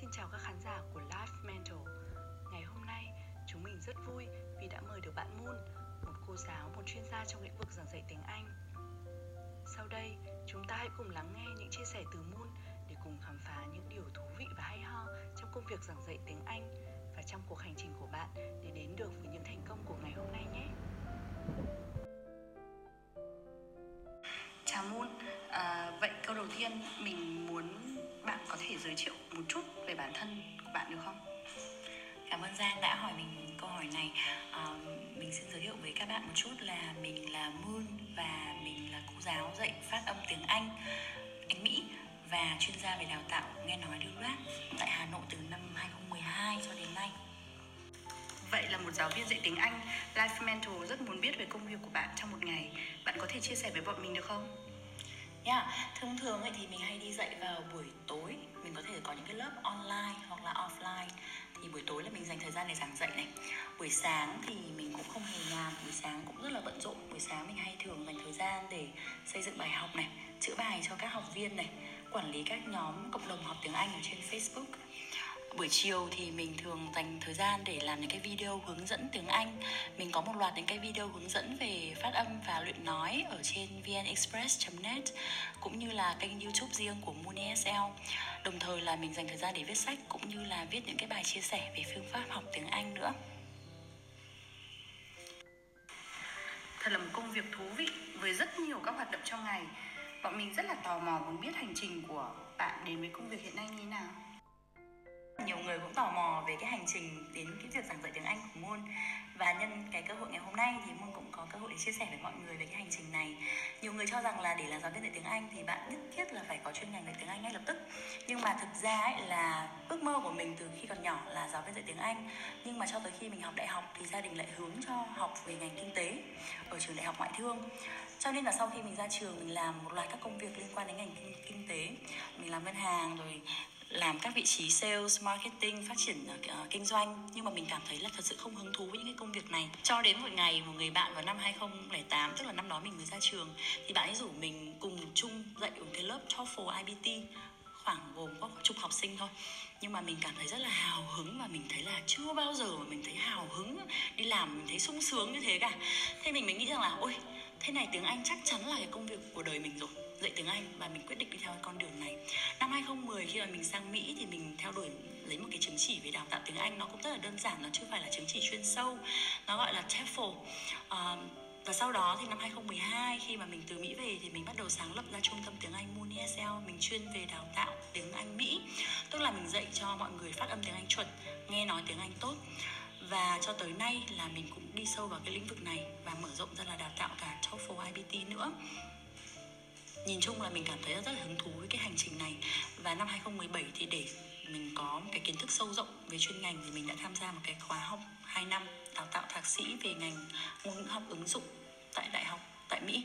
Xin chào các khán giả của Life Mental. Ngày hôm nay chúng mình rất vui vì đã mời được bạn Moon Một cô giáo, một chuyên gia trong lĩnh vực giảng dạy tiếng Anh. Sau đây chúng ta hãy cùng lắng nghe những chia sẻ từ Moon Để cùng khám phá những điều thú vị và hay ho trong công việc giảng dạy tiếng Anh Và trong cuộc hành trình của bạn để đến được với những thành công của ngày hôm nay nhé. Chào Moon, à, vậy câu đầu tiên mình muốn bạn có thể giới thiệu một chút về bản thân của bạn được không? Cảm ơn Giang đã hỏi mình câu hỏi này. À, mình xin giới thiệu với các bạn một chút là mình là Moon và mình là cô giáo dạy phát âm tiếng Anh, Anh Mỹ và chuyên gia về đào tạo nghe nói lưu loát tại Hà Nội từ năm 2012 cho đến nay. Vậy là một giáo viên dạy tiếng Anh, Life Mental rất muốn biết về công việc của bạn trong một ngày. Bạn có thể chia sẻ với bọn mình được không? Yeah, thông thường thì mình hay đi dạy vào buổi tối. Mình có thể có những cái lớp online hoặc là offline. Thì buổi tối là mình dành thời gian để giảng dạy này. Buổi sáng thì mình cũng không hề nhàn Buổi sáng cũng rất là bận rộn. Buổi sáng mình hay thường dành thời gian để xây dựng bài học này Chữa bài cho các học viên này Quản lý các nhóm cộng đồng học tiếng Anh ở trên Facebook buổi chiều thì mình thường dành thời gian để làm những cái video hướng dẫn tiếng Anh. Mình có một loạt những cái video hướng dẫn về phát âm và luyện nói ở trên vnexpress.net cũng như là kênh youtube riêng của Moon ESL đồng thời là mình dành thời gian để viết sách, cũng như là viết những cái bài chia sẻ về phương pháp học tiếng Anh nữa. Thật là một công việc thú vị với rất nhiều các hoạt động trong ngày. Bọn mình rất là tò mò muốn biết hành trình của bạn đến với công việc hiện nay như thế nào người cũng tò mò về cái hành trình đến cái việc giảng dạy tiếng Anh của môn và nhân cái cơ hội ngày hôm nay thì môn cũng có cơ hội để chia sẻ với mọi người về cái hành trình này. Nhiều người cho rằng là để làm giáo viên dạy tiếng Anh thì bạn nhất thiết là phải có chuyên ngành dạy tiếng Anh ngay lập tức. Nhưng mà thực ra ấy là ước mơ của mình từ khi còn nhỏ là giáo viên dạy tiếng Anh. Nhưng mà cho tới khi mình học đại học thì gia đình lại hướng cho học về ngành kinh tế ở trường đại học ngoại thương. Cho nên là sau khi mình ra trường mình làm một loạt các công việc liên quan đến ngành kinh, kinh tế. Mình làm ngân hàng rồi làm các vị trí sales, marketing, phát triển uh, kinh doanh. Nhưng mà mình cảm thấy là thật sự không hứng thú với những cái công việc này. Cho đến một ngày một người bạn vào năm 2008 tức là năm đó mình mới ra trường thì bạn ấy rủ mình cùng chung dạy một cái lớp TOEFL IBT khoảng gồm có chục học sinh thôi. Nhưng mà mình cảm thấy rất là hào hứng và mình thấy là chưa bao giờ mà mình thấy hào hứng đi làm mình thấy sung sướng như thế cả. Thế mình mới nghĩ rằng là ôi thế này tiếng Anh chắc chắn là cái công việc của đời mình rồi dạy tiếng Anh và mình quyết định đi theo con đường này. Năm 2010 khi mà mình sang Mỹ thì mình theo đuổi lấy một cái chứng chỉ về đào tạo tiếng Anh. Nó cũng rất là đơn giản nó chưa phải là chứng chỉ chuyên sâu nó gọi là TOEFL uh, và sau đó thì năm 2012 khi mà mình từ Mỹ về thì mình bắt đầu sáng lập ra trung tâm tiếng Anh Moon ESL mình chuyên về đào tạo tiếng Anh Mỹ tức là mình dạy cho mọi người phát âm tiếng Anh chuẩn nghe nói tiếng Anh tốt. Và cho tới nay là mình cũng đi sâu vào cái lĩnh vực này và mở rộng ra là đào tạo cả TOEFL IBT nữa nhìn chung là mình cảm thấy rất là hứng thú với cái hành trình này và năm 2017 thì để mình có một cái kiến thức sâu rộng về chuyên ngành thì mình đã tham gia một cái khóa học 2 năm đào tạo thạc sĩ về ngành ngôn ngữ học ứng dụng tại đại học tại Mỹ.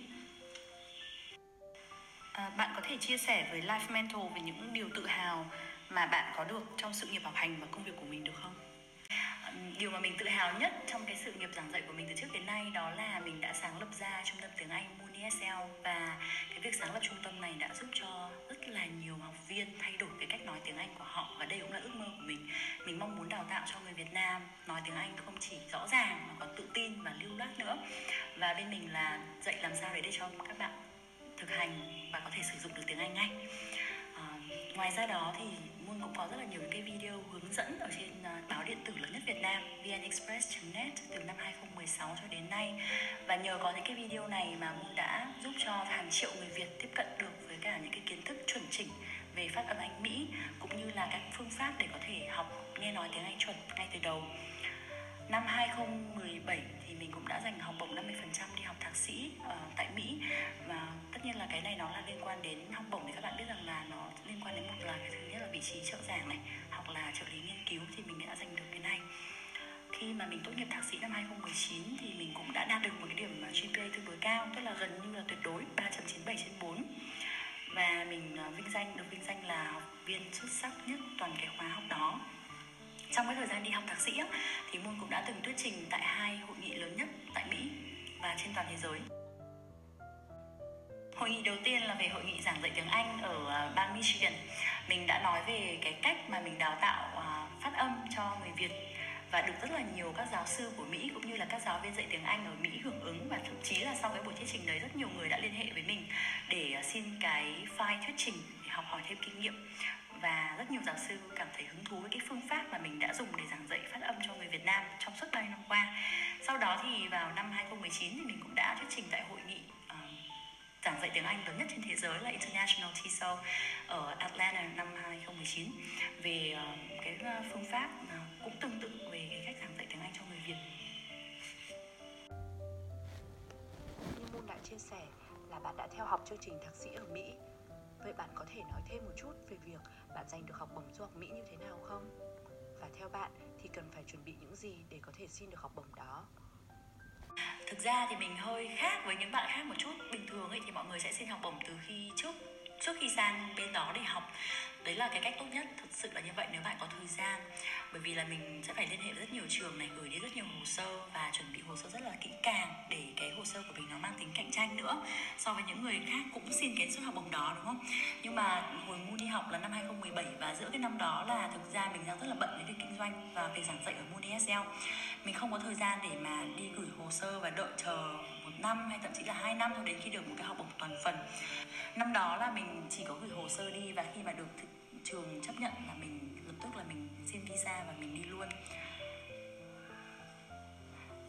À, bạn có thể chia sẻ với Life Mentor về những điều tự hào mà bạn có được trong sự nghiệp học hành và công việc của mình được không? Điều mà mình tự hào nhất trong cái sự nghiệp giảng dạy của mình từ trước đến nay đó là mình đã sáng lập ra trung tâm tiếng Anh Moon ESL và cái việc sáng lập trung tâm này đã giúp cho rất là nhiều học viên thay đổi cái cách nói tiếng Anh của họ và đây cũng là ước mơ của mình. Mình mong muốn đào tạo cho người Việt Nam nói tiếng Anh không chỉ rõ ràng mà còn tự tin và lưu loát nữa. Và bên mình là dạy làm sao để để cho các bạn thực hành và có thể sử dụng được tiếng Anh ngay. À, ngoài ra đó thì Vâng, Hương cũng có rất là nhiều cái video hướng dẫn ở trên à, báo điện tử lớn nhất Việt Nam vnexpress.net từ năm 2016 cho đến nay. Và nhờ có những cái video này mà Moon đã giúp cho hàng triệu người Việt tiếp cận được với cả những cái kiến thức chuẩn chỉnh về phát âm Anh Mỹ, cũng như là các phương pháp để có thể học nghe nói tiếng Anh chuẩn ngay từ đầu. Năm 2017 đã dành học bổng 50% đi học thạc sĩ uh, tại Mỹ. Và tất nhiên là cái này nó là liên quan đến học bổng thì các bạn biết rằng là nó liên quan đến một là cái thứ nhất là vị trí trợ giảng này hoặc là trợ lý nghiên cứu thì mình đã giành được cái này. Khi mà mình tốt nghiệp thạc sĩ năm 2019 thì mình cũng đã đạt được một cái điểm ờ, GPA tương đối cao tức là gần như là tuyệt đối 3.97 trên 4 và mình ờ, vinh danh được vinh danh là học viên xuất sắc nhất toàn cái khóa học đó trong cái thời gian đi học thạc sĩ thì Moon cũng đã từng thuyết trình tại hai hội nghị lớn nhất tại Mỹ và trên toàn thế giới. Hội nghị đầu tiên là về hội nghị giảng dạy tiếng Anh ở à, bang Michigan. Mình đã nói về cái cách mà mình đào tạo à, phát âm cho người Việt và được rất là nhiều các giáo sư của Mỹ cũng như là các giáo viên dạy tiếng Anh ở Mỹ hưởng ứng và thậm chí là sau cái buổi thuyết trình đấy, rất nhiều người đã liên hệ với mình để à, xin cái file thuyết trình để học hỏi thêm kinh nghiệm và rất nhiều giáo sư cảm thấy hứng thú với cái phương pháp mà mình đã dùng để giảng dạy phát âm cho người Việt Nam trong suốt 3 năm qua. Sau đó thì vào năm 2019 thì mình cũng đã thuyết trình tại hội nghị uh, giảng dạy tiếng Anh lớn nhất trên thế giới là International TESOL ở Atlanta năm 2019 về uh, cái ờ, phương pháp uh, cũng tương tự về cái cách giảng dạy tiếng Anh cho người Việt. Như Moon đã chia sẻ là bạn đã theo học chương trình thạc sĩ ở Mỹ Vậy bạn có thể nói thêm một chút về việc bạn giành được học bổng du học Mỹ như thế nào không? Và theo bạn thì cần phải chuẩn bị những gì để có thể xin được học bổng đó? Thực ra thì mình hơi khác với những bạn khác một chút Bình thường ấy thì mọi người sẽ xin học bổng từ khi trước trước khi sang bên đó để học. Đấy là cái cách tốt nhất thực sự là như vậy nếu bạn có thời gian. Bởi vì là mình sẽ phải liên hệ với rất nhiều trường này, gửi đi rất nhiều hồ sơ và chuẩn bị hồ sơ rất là kỹ càng để cái hồ sơ của mình nó mang tính cạnh tranh nữa, so với những người khác cũng xin cái suất học bổng đó, đúng không? Nhưng mà hồi mu đi học là năm 2017 và giữa cái năm đó là thực ra mình đang rất là bận với việc kinh doanh và việc giảng dạy ở mu dsl mình không có thời gian để mà đi gửi hồ sơ và đợi chờ năm hay thậm chí là hai năm thôi đến khi được một cái học bổng toàn phần. Năm đó là mình chỉ có gửi hồ sơ đi và khi mà được trường chấp nhận là mình lập tức là mình xin visa và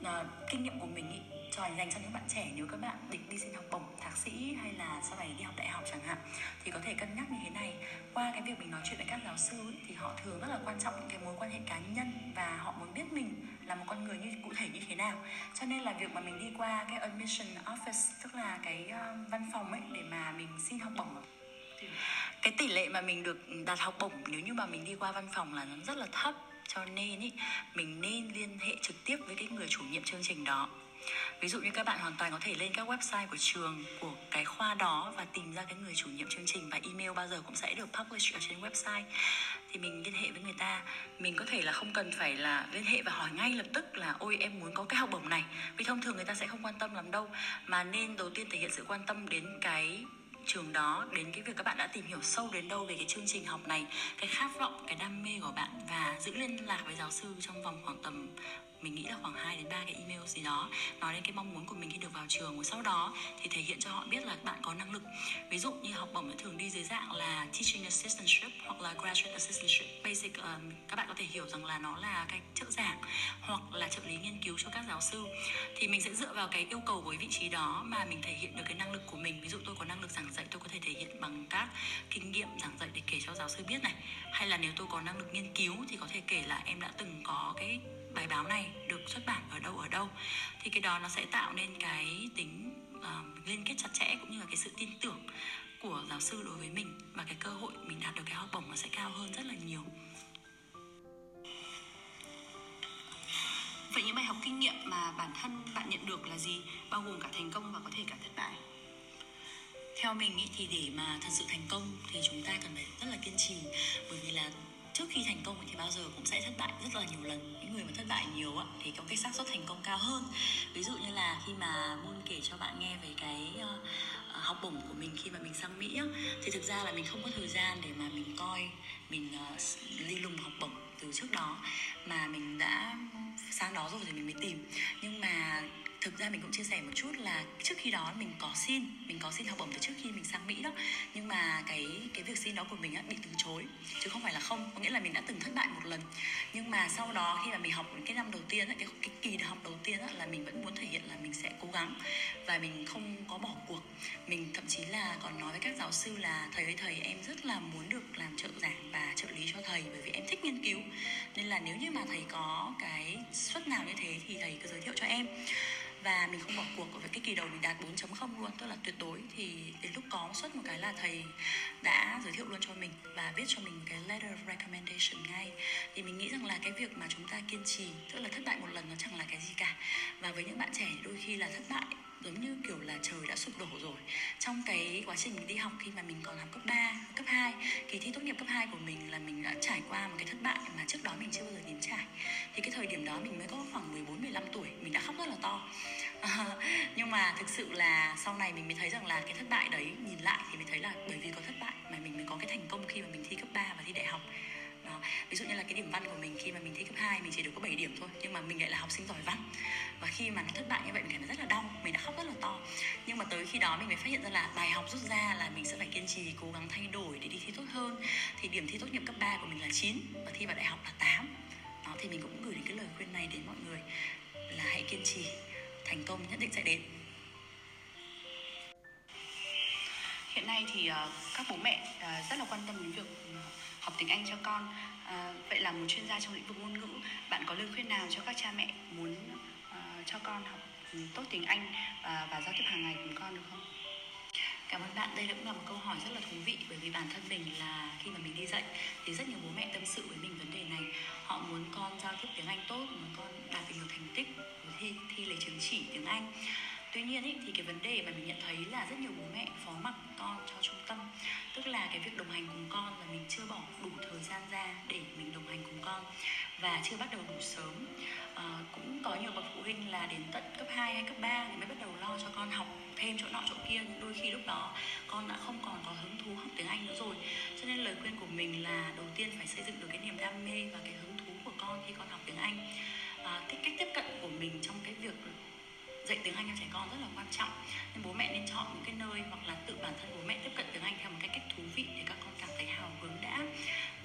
à, kinh nghiệm của mình ý, cho dành cho những bạn trẻ nếu các bạn định đi xin học bổng thạc sĩ hay là sau này đi học đại học chẳng hạn thì có thể cân nhắc như thế này. Qua cái việc mình nói chuyện với các giáo sư ý, thì họ thường rất là quan trọng những cái mối quan hệ cá nhân và họ muốn biết mình là một con người như cụ thể như thế nào. Cho nên là việc mà mình đi qua cái admission office tức là cái uh, văn phòng ấy để mà mình xin học bổng cái tỷ lệ mà mình được đạt học bổng nếu như mà mình đi qua văn phòng là nó rất là thấp cho nên ý, mình nên liên hệ trực tiếp với cái người chủ nhiệm chương trình đó. Ví dụ như các bạn hoàn toàn có thể lên các website của trường của cái khoa đó và tìm ra cái người chủ nhiệm chương trình và email bao giờ cũng sẽ được publish ở trên website. Thì mình liên hệ với người ta. Mình có thể là không cần phải là liên hệ và hỏi ngay lập tức là ôi em muốn có cái học bổng này. Vì thông thường người ta sẽ không quan tâm lắm đâu. Mà nên đầu tiên thể hiện sự quan tâm đến cái trường đó đến cái việc các bạn đã tìm hiểu sâu đến đâu về cái chương trình học này, cái khát vọng, cái đam mê của bạn và giữ liên lạc với giáo sư trong vòng khoảng tầm mình nghĩ là khoảng 2 đến 3 cái email gì đó nói đến cái mong muốn của mình khi được vào trường và sau đó thì thể hiện cho họ biết là bạn có năng lực. Ví dụ như học bổng thường đi dưới dạng là teaching assistantship hoặc là graduate assistantship. Basic um, các bạn có thể hiểu rằng là nó là cái trợ giảng hoặc là trợ lý nghiên cứu cho các giáo sư. Thì mình sẽ dựa vào cái yêu cầu của cái vị trí đó mà mình thể hiện được cái năng lực của mình. Ví dụ tôi có năng lực giảng dạy tôi có thể thể hiện bằng các kinh nghiệm giảng dạy để kể cho giáo sư biết này. Hay là nếu tôi có năng lực nghiên cứu thì có thể kể là em đã từng có cái bài báo này được xuất bản ở đâu ở đâu. Thì cái đó nó sẽ tạo nên cái tính uh, liên kết chặt chẽ cũng như là cái sự tin tưởng của giáo sư đối với mình và cái cơ hội mình đạt được cái học bổng nó sẽ cao hơn rất là nhiều. Vậy những bài học kinh nghiệm mà bản thân bạn nhận được là gì? Bao gồm cả thành công và có thể cả thất bại. Theo mình ý, thì để mà thật sự thành công thì chúng ta cần phải rất là kiên trì bởi vì là trước khi thành công thì bao giờ cũng sẽ thất bại rất là nhiều lần. Những người mà thất bại nhiều á thì có cái xác suất thành công cao hơn. Ví dụ như là khi mà môn kể cho bạn nghe về cái uh, học bổng của mình khi mà mình sang mỹ á, thì thực ra là mình không có thời gian để mà mình coi mình uh, lùng học bổng từ trước đó. Mà mình đã sang đó rồi thì mình mới tìm. Nhưng mà thực ra mình cũng chia sẻ một chút là trước khi đó mình có xin mình có xin học bổng từ trước khi mình sang mỹ đó. Nhưng mà cái cái việc xin đó của mình á, bị từ chối chứ không phải là không. Có nghĩa là mình đã từng thất bại một lần. Nhưng mà sau đó khi mà mình học cái năm đầu tiên á, cái, cái kỳ học đầu tiên á, là mình vẫn muốn thể hiện là mình sẽ cố gắng và mình không có bỏ cuộc. Mình thậm chí là còn nói với các giáo sư là thầy ơi thầy em rất là muốn được làm trợ giảng và trợ lý cho thầy bởi vì em thích nghiên cứu. Nên là nếu như mà thầy có cái suất nào như thế thì thầy cứ giới thiệu cho em và mình không bỏ cuộc với cái kỳ đầu mình đạt 4.0 luôn, tức là tuyệt đối. Thì đến lúc có suất một cái là thầy đã giới thiệu luôn cho mình và viết cho mình cái letter of recommendation ngay. Thì mình nghĩ rằng là cái việc mà chúng ta kiên trì, tức là thất bại một lần nó chẳng là cái gì cả. Và với những bạn trẻ đôi khi là thất bại giống như kiểu là trời đã sụp đổ rồi. Trong cái quá trình mình đi học khi mà mình còn học cấp 3, cấp 2 kỳ thi tốt nghiệp cấp 2 của mình là mình đã trải qua một cái thất bại mà trước đó mình chưa bao giờ nếm trải. Thì cái thời điểm đó mình mới có khoảng 14 15 tuổi mình đã khóc rất là to. Nhưng mà thực sự là sau này mình mới thấy rằng là cái thất bại đấy nhìn lại thì mới thấy là bởi vì có thất bại mà mình mới có cái thành công khi mà mình thi cấp 3 và thi đại học. Đó. ví dụ như là cái điểm văn của mình khi mà mình thi cấp 2 mình chỉ được có 7 điểm thôi nhưng mà mình lại là học sinh giỏi văn và khi mà nó thất bại như vậy mình cảm thấy rất là đau mình đã khóc rất là to. Nhưng mà tới khi đó mình mới phát hiện ra là bài học rút ra là mình sẽ phải kiên trì cố gắng thay đổi để đi thi tốt hơn. Thì điểm thi tốt nghiệp cấp 3 của mình là 9 và thi vào đại học là 8 đó thì mình cũng gửi đến cái lời khuyên này đến mọi người là hãy kiên trì thành công nhất định sẽ đến. Hiện nay thì uh, các bố mẹ uh, rất là quan tâm đến việc ừ, học tiếng Anh cho con. Uh, vậy là một chuyên gia trong lĩnh vực ngôn ngữ, bạn có lời khuyên nào cho các cha mẹ muốn cho con học tốt tiếng Anh và, và giao tiếp hàng ngày cùng con được không? Cảm ơn bạn, đây cũng là một câu hỏi rất là thú vị bởi vì bản thân mình là khi mà mình đi dạy thì rất nhiều bố mẹ tâm sự với mình vấn đề này. Họ muốn con giao tiếp tiếng Anh tốt, muốn con đạt được nhiều thành tích, thi thi lấy chứng chỉ tiếng Anh tuy nhiên ý, thì cái vấn đề mà mình nhận thấy là rất nhiều bố mẹ phó mặc con cho trung tâm. Tức là cái việc đồng hành cùng con là mình chưa bỏ đủ thời gian ra để mình đồng hành cùng con và chưa bắt đầu đủ sớm. À, cũng có nhiều bậc phụ huynh là đến tận cấp 2 hay cấp 3 thì mới bắt đầu lo cho con học thêm chỗ nọ chỗ kia nhưng đôi khi lúc đó con đã không còn có hứng thú học tiếng Anh nữa rồi. Cho nên lời khuyên của mình là đầu tiên phải xây dựng được cái niềm đam mê và cái hứng thú của con khi con học tiếng Anh. À, cái cách tiếp cận của mình trong cái việc dạy tiếng Anh cho trẻ con rất là quan trọng. Nên bố mẹ nên chọn những cái nơi hoặc là tự bản thân bố mẹ tiếp cận tiếng Anh theo một cái cách thú vị để các con cảm thấy hào hứng đã.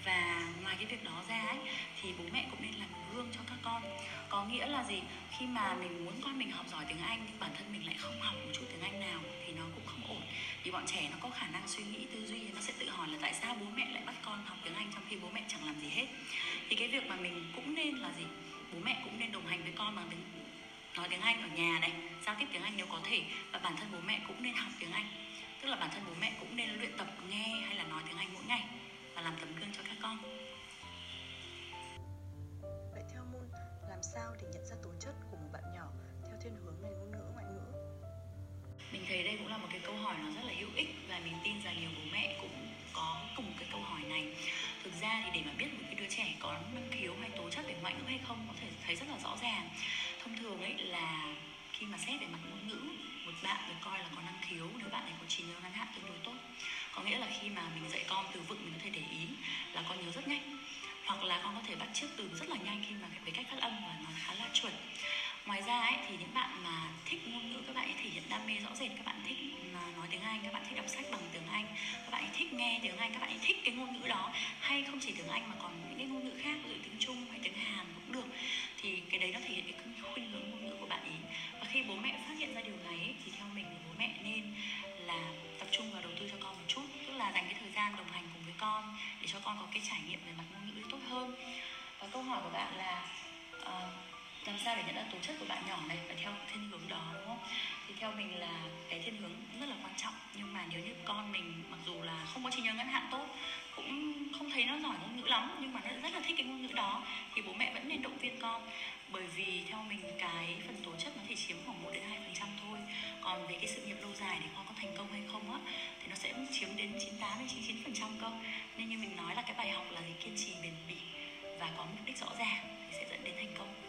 Và ngoài cái việc đó ra ấy, thì bố mẹ cũng nên làm gương cho các con. Có nghĩa là gì? Khi mà mình muốn con mình học giỏi tiếng Anh nhưng bản thân mình lại không học một chút tiếng Anh nào thì nó cũng không ổn. Vì bọn trẻ nó có khả năng suy nghĩ tư duy nó sẽ tự hỏi là tại sao bố mẹ lại bắt con học tiếng Anh trong khi bố mẹ chẳng làm gì hết. Thì cái việc mà mình cũng nên là gì? Bố mẹ cũng nên đồng hành với con bằng tiếng nói tiếng Anh ở nhà này giao tiếp tiếng Anh nếu có thể và bản thân bố mẹ cũng nên học tiếng Anh. Tức là bản thân bố mẹ cũng nên luyện tập nghe hay là nói tiếng Anh mỗi ngày và làm tấm gương cho các con. Vậy theo Moon, làm sao để nhận ra tố chất của một bạn nhỏ theo thiên hướng nền ngôn ngữ ngoại ngữ? Mình thấy đây cũng là một cái câu hỏi nó rất là hữu ích và mình tin rằng nhiều bố mẹ cũng có cùng cái câu hỏi này. Thực ra thì để mà biết một cái đứa trẻ có năng khiếu hay tố chất về ngoại ngữ hay không có thể thấy rất là rõ ràng thông thường ấy là khi mà xét về mặt ngôn ngữ một bạn được coi là có năng khiếu nếu bạn ấy có trí nhớ ngắn hạn tương đối tốt. Có nghĩa là khi mà mình dạy con từ vựng mình có thể để ý là con nhớ rất nhanh. Hoặc là con có thể bắt chước từ rất là nhanh khi mà về cách phát âm và nó khá là chuẩn. Ngoài ra ấy, thì những bạn mà thích ngôn ngữ các bạn ấy thể hiện đam mê rõ rệt. Các bạn thích mà nói tiếng anh các bạn thích đọc sách bằng tiếng anh các bạn ấy thích nghe tiếng anh các bạn ấy thích cái ngôn ngữ đó. Hay không chỉ tiếng anh mà còn những cái ngôn ngữ khác ví dụ tiếng trung hay tiếng hàn ra điều này ấy, thì theo mình bố mẹ nên là tập trung vào đầu tư cho con một chút. Tức là dành cái thời gian đồng hành cùng với con để cho con có cái trải nghiệm về mặt ngôn ngữ tốt hơn. Và câu hỏi của bạn là sao để nhận ra tố chất của bạn nhỏ này và theo thiên hướng đó, đúng không? Thì theo mình là cái thiên hướng rất là quan trọng. Nhưng mà nếu như con mình mặc dù là không có trí nhớ ngắn hạn tốt, cũng không thấy nó giỏi ngôn ngữ lắm, nhưng mà nó rất là thích cái ngôn ngữ đó, thì bố mẹ vẫn nên động viên con. Bởi vì theo mình cái phần tố chất nó chỉ chiếm khoảng 1 đến 2 phần trăm thôi. Còn về cái sự nghiệp lâu dài để con có thành công hay không á, thì nó sẽ chiếm đến 98 đến 99 phần trăm cơ. Nên như mình nói là cái bài học là kiên trì bền bỉ và có mục đích rõ ràng thì sẽ dẫn đến thành công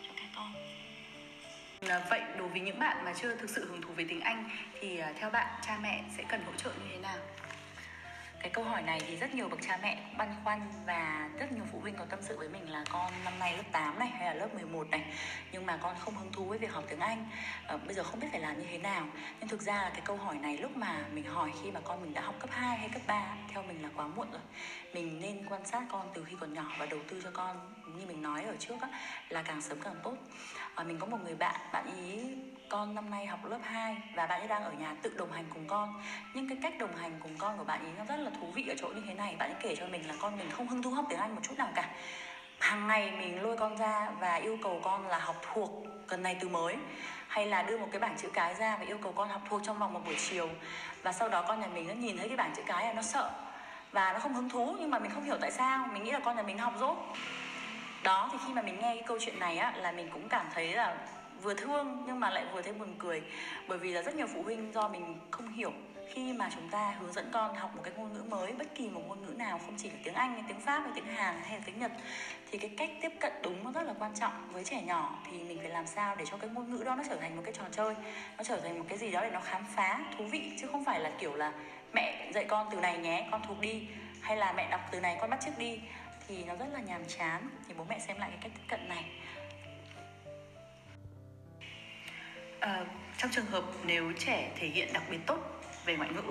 con vậy đối với những bạn mà chưa thực sự hứng thú với tiếng Anh thì ờ, theo bạn cha mẹ sẽ cần hỗ trợ như thế nào? Cái câu hỏi này thì rất nhiều bậc cha mẹ cũng băn khoăn và rất nhiều phụ huynh có tâm sự với mình là con năm nay lớp 8 này hay là lớp 11 này? Nhưng mà con không hứng thú với việc học tiếng Anh. À, bây giờ không biết phải làm như thế nào. Nhưng thực ra là cái câu hỏi này lúc mà mình hỏi khi mà con mình đã học cấp 2 hay cấp 3 theo mình là quá muộn rồi. Mình nên quan sát con từ khi còn nhỏ và đầu tư cho con như mình nói ở trước á, là càng sớm càng tốt. À, mình có một người bạn bạn ý con năm nay học lớp 2 và bạn ấy đang ở nhà tự đồng hành cùng con. Nhưng cái cách đồng hành cùng con của bạn ấy nó rất là thú vị ở chỗ như thế này. Bạn ấy kể cho mình là con mình không hứng thú học tiếng Anh một chút nào cả. Hàng ngày mình lôi con ra và yêu cầu con là học thuộc cần này từ mới, hay là đưa một cái bảng chữ cái ra và yêu cầu con học thuộc trong vòng một buổi chiều. Và sau đó con nhà mình nó nhìn thấy cái bảng chữ cái là nó sợ và nó không hứng thú, nhưng mà mình không hiểu tại sao. Mình nghĩ là con nhà mình học dốt. Đó, thì khi mà mình nghe cái câu chuyện này á là mình cũng cảm thấy là vừa thương nhưng mà lại vừa thấy buồn cười. Bởi vì là rất nhiều phụ huynh do mình không hiểu, khi mà chúng ta hướng dẫn con học một cái ngôn ngữ mới, bất kỳ một ngôn ngữ nào, không chỉ là tiếng anh hay tiếng pháp hay tiếng hàn hay tiếng nhật, thì cái cách tiếp cận đúng nó rất là quan trọng. Với trẻ nhỏ thì mình phải làm sao để cho cái ngôn ngữ đó nó trở thành một cái trò chơi, nó trở thành một cái gì đó để nó khám phá thú vị, chứ không phải là kiểu là mẹ dạy con từ này nhé, con thuộc đi, hay là mẹ đọc từ này con bắt chước đi, thì nó rất là nhàm chán. Thì bố mẹ xem lại cái cách tiếp cận này. À, trong trường hợp nếu trẻ thể hiện đặc biệt tốt về ngoại ngữ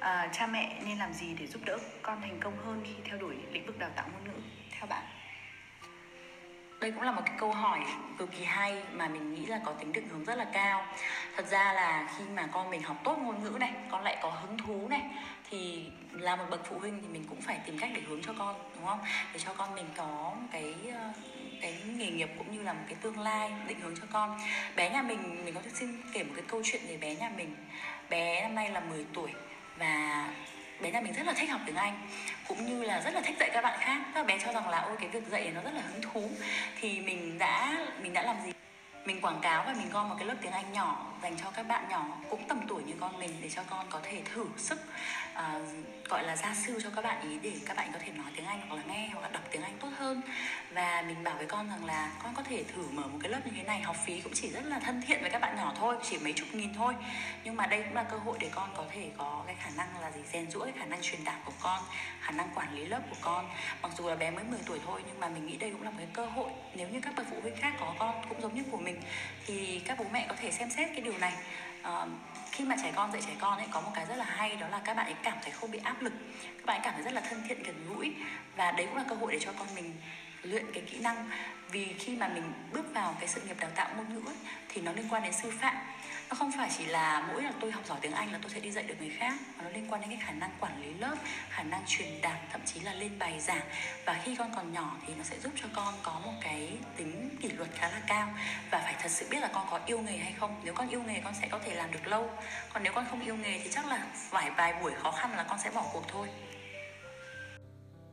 à, cha mẹ nên làm gì để giúp đỡ con thành công hơn khi theo đuổi lĩnh vực đào tạo ngôn ngữ theo bạn? Đây cũng là một cái câu hỏi cực kỳ hay mà mình nghĩ là có tính định hướng rất là cao. Thật ra là khi mà con mình học tốt ngôn ngữ này con lại có hứng thú này thì là một bậc phụ huynh thì mình cũng phải tìm cách để hướng cho con đúng không? Để cho con mình có cái ờ, cái nghề nghiệp cũng như là một cái tương lai định hướng cho con. Bé nhà mình mình có thể xin kể một cái câu chuyện về bé nhà mình. Bé năm nay là 10 tuổi và bé nhà mình rất là thích học tiếng Anh, cũng như là rất là thích dạy các bạn khác. Các bé cho rằng là, ôi, cái việc dạy nó rất là hứng thú. Thì mình đã mình đã làm gì? Mình quảng cáo và mình gom một cái lớp tiếng Anh nhỏ dành cho các bạn nhỏ cũng tầm tuổi như con mình để cho con có thể thử sức uh, gọi là gia sư cho các bạn ý để các bạn có thể nói tiếng Anh hoặc là nghe hoặc là đọc tiếng Anh tốt hơn. Và mình bảo với con rằng là con có thể thử mở một cái lớp như thế này học phí cũng chỉ rất là thân thiện với các bạn nhỏ thôi chỉ mấy chục nghìn thôi. Nhưng mà đây cũng là cơ hội để con có thể có cái khả năng là gì rèn rũa cái khả năng truyền đạt của con khả năng quản lý lớp của con. Mặc dù là bé mới 10 tuổi thôi nhưng mà mình nghĩ đây cũng là một cái cơ hội. Nếu như các bậc phụ huynh khác có con cũng giống như của mình thì các bố mẹ có thể xem xét cái điều này uh, khi mà trẻ con dạy trẻ con ấy có một cái rất là hay đó là các bạn ấy cảm thấy không bị áp lực. Các bạn ấy cảm thấy rất là thân thiện gần gũi. Và đấy cũng là cơ hội để cho con mình luyện cái kỹ năng. Vì khi mà mình bước vào cái sự nghiệp đào tạo ngôn ngữ ấy, thì nó liên quan đến sư phạm nó không phải chỉ là mỗi là tôi học giỏi tiếng Anh là tôi sẽ đi dạy được người khác, mà nó liên quan đến cái khả năng quản lý lớp, khả năng truyền đạt, thậm chí là lên bài giảng. Và khi con còn nhỏ thì nó sẽ giúp cho con có một cái tính kỷ luật khá là cao. Và phải thật sự biết là con có yêu nghề hay không. Nếu con yêu nghề, con sẽ có thể làm được lâu. Còn nếu con không yêu nghề thì chắc là phải vài buổi khó khăn là con sẽ bỏ cuộc thôi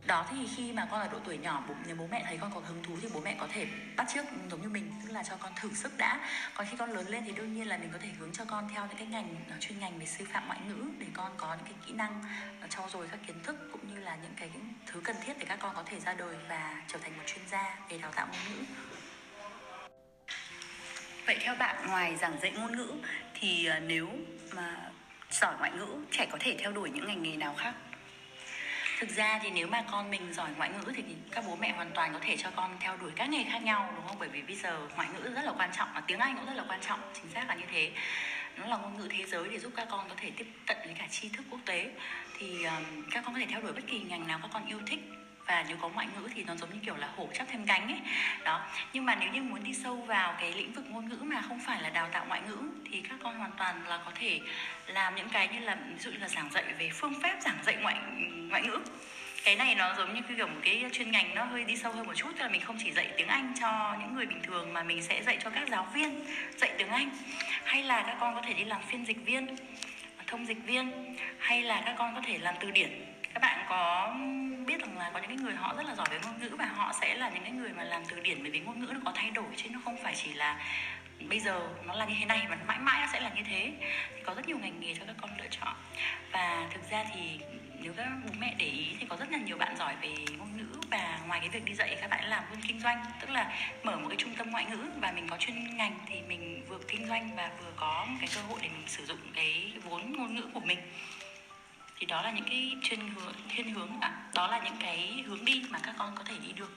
đó thì khi mà con ở độ tuổi nhỏ bố, nếu bố mẹ thấy con có hứng thú thì bố mẹ có thể bắt chước giống như mình tức là cho con thử sức đã. Còn khi con lớn lên thì đương nhiên là mình có thể hướng cho con theo những cái ngành ờ, chuyên ngành về sư phạm ngoại ngữ để con có những cái kỹ năng ờ, trau dồi các kiến thức cũng như là những cái thứ cần thiết để các con có thể ra đời và trở thành một chuyên gia về đào tạo ngôn ngữ. Vậy theo bạn ngoài giảng dạy ngôn ngữ thì ờ, nếu mà giỏi ngoại ngữ trẻ có thể theo đuổi những ngành nghề nào khác? Thực ra thì nếu mà con mình giỏi ngoại ngữ thì các bố mẹ hoàn toàn có thể cho con theo đuổi các nghề khác nhau đúng không? Bởi vì bây giờ ngoại ngữ rất là quan trọng và tiếng anh cũng rất là quan trọng chính xác là như thế. Nó là ngôn ngữ thế giới để giúp các con có thể tiếp cận với cả tri thức quốc tế. Thì um, các con có thể theo đuổi bất kỳ ngành nào các con yêu thích và nếu có ngoại ngữ thì nó giống như kiểu là hổ chắp thêm cánh ấy. Đó, nhưng mà nếu như muốn đi sâu vào cái lĩnh vực ngôn ngữ mà không phải là đào tạo ngoại ngữ thì các con hoàn toàn là có thể làm những cái như là, ví dụ như là giảng dạy về phương pháp giảng dạy ngoại ngoại ngữ. Cái này nó giống như kiểu một cái chuyên ngành nó hơi đi sâu hơn một chút, tức là mình không chỉ dạy tiếng Anh cho những người bình thường mà mình sẽ dạy cho các giáo viên dạy tiếng Anh. Hay là các con có thể đi làm phiên dịch viên, thông dịch viên, hay là các con có thể làm từ điển. Các bạn có biết rằng là có những cái người họ rất là giỏi về ngôn ngữ và họ sẽ là những cái người mà làm từ điển bởi vì ngôn ngữ nó có thay đổi chứ nó không phải chỉ là bây giờ nó là như thế này và mãi mãi nó sẽ là như thế. Thì có rất nhiều ngành nghề cho các con lựa chọn. Và thực ra thì nếu các bố mẹ để ý thì có rất là nhiều bạn giỏi về ngôn ngữ và ngoài cái việc đi dạy các bạn làm luôn kinh doanh, tức là mở một cái trung tâm ngoại ngữ và mình có chuyên ngành thì mình vừa kinh doanh và vừa có cái cơ hội để mình sử dụng cái vốn ngôn ngữ của mình thì đó là những cái chuyên hướng thiên hướng à, đó là những cái hướng đi mà các con có thể đi được.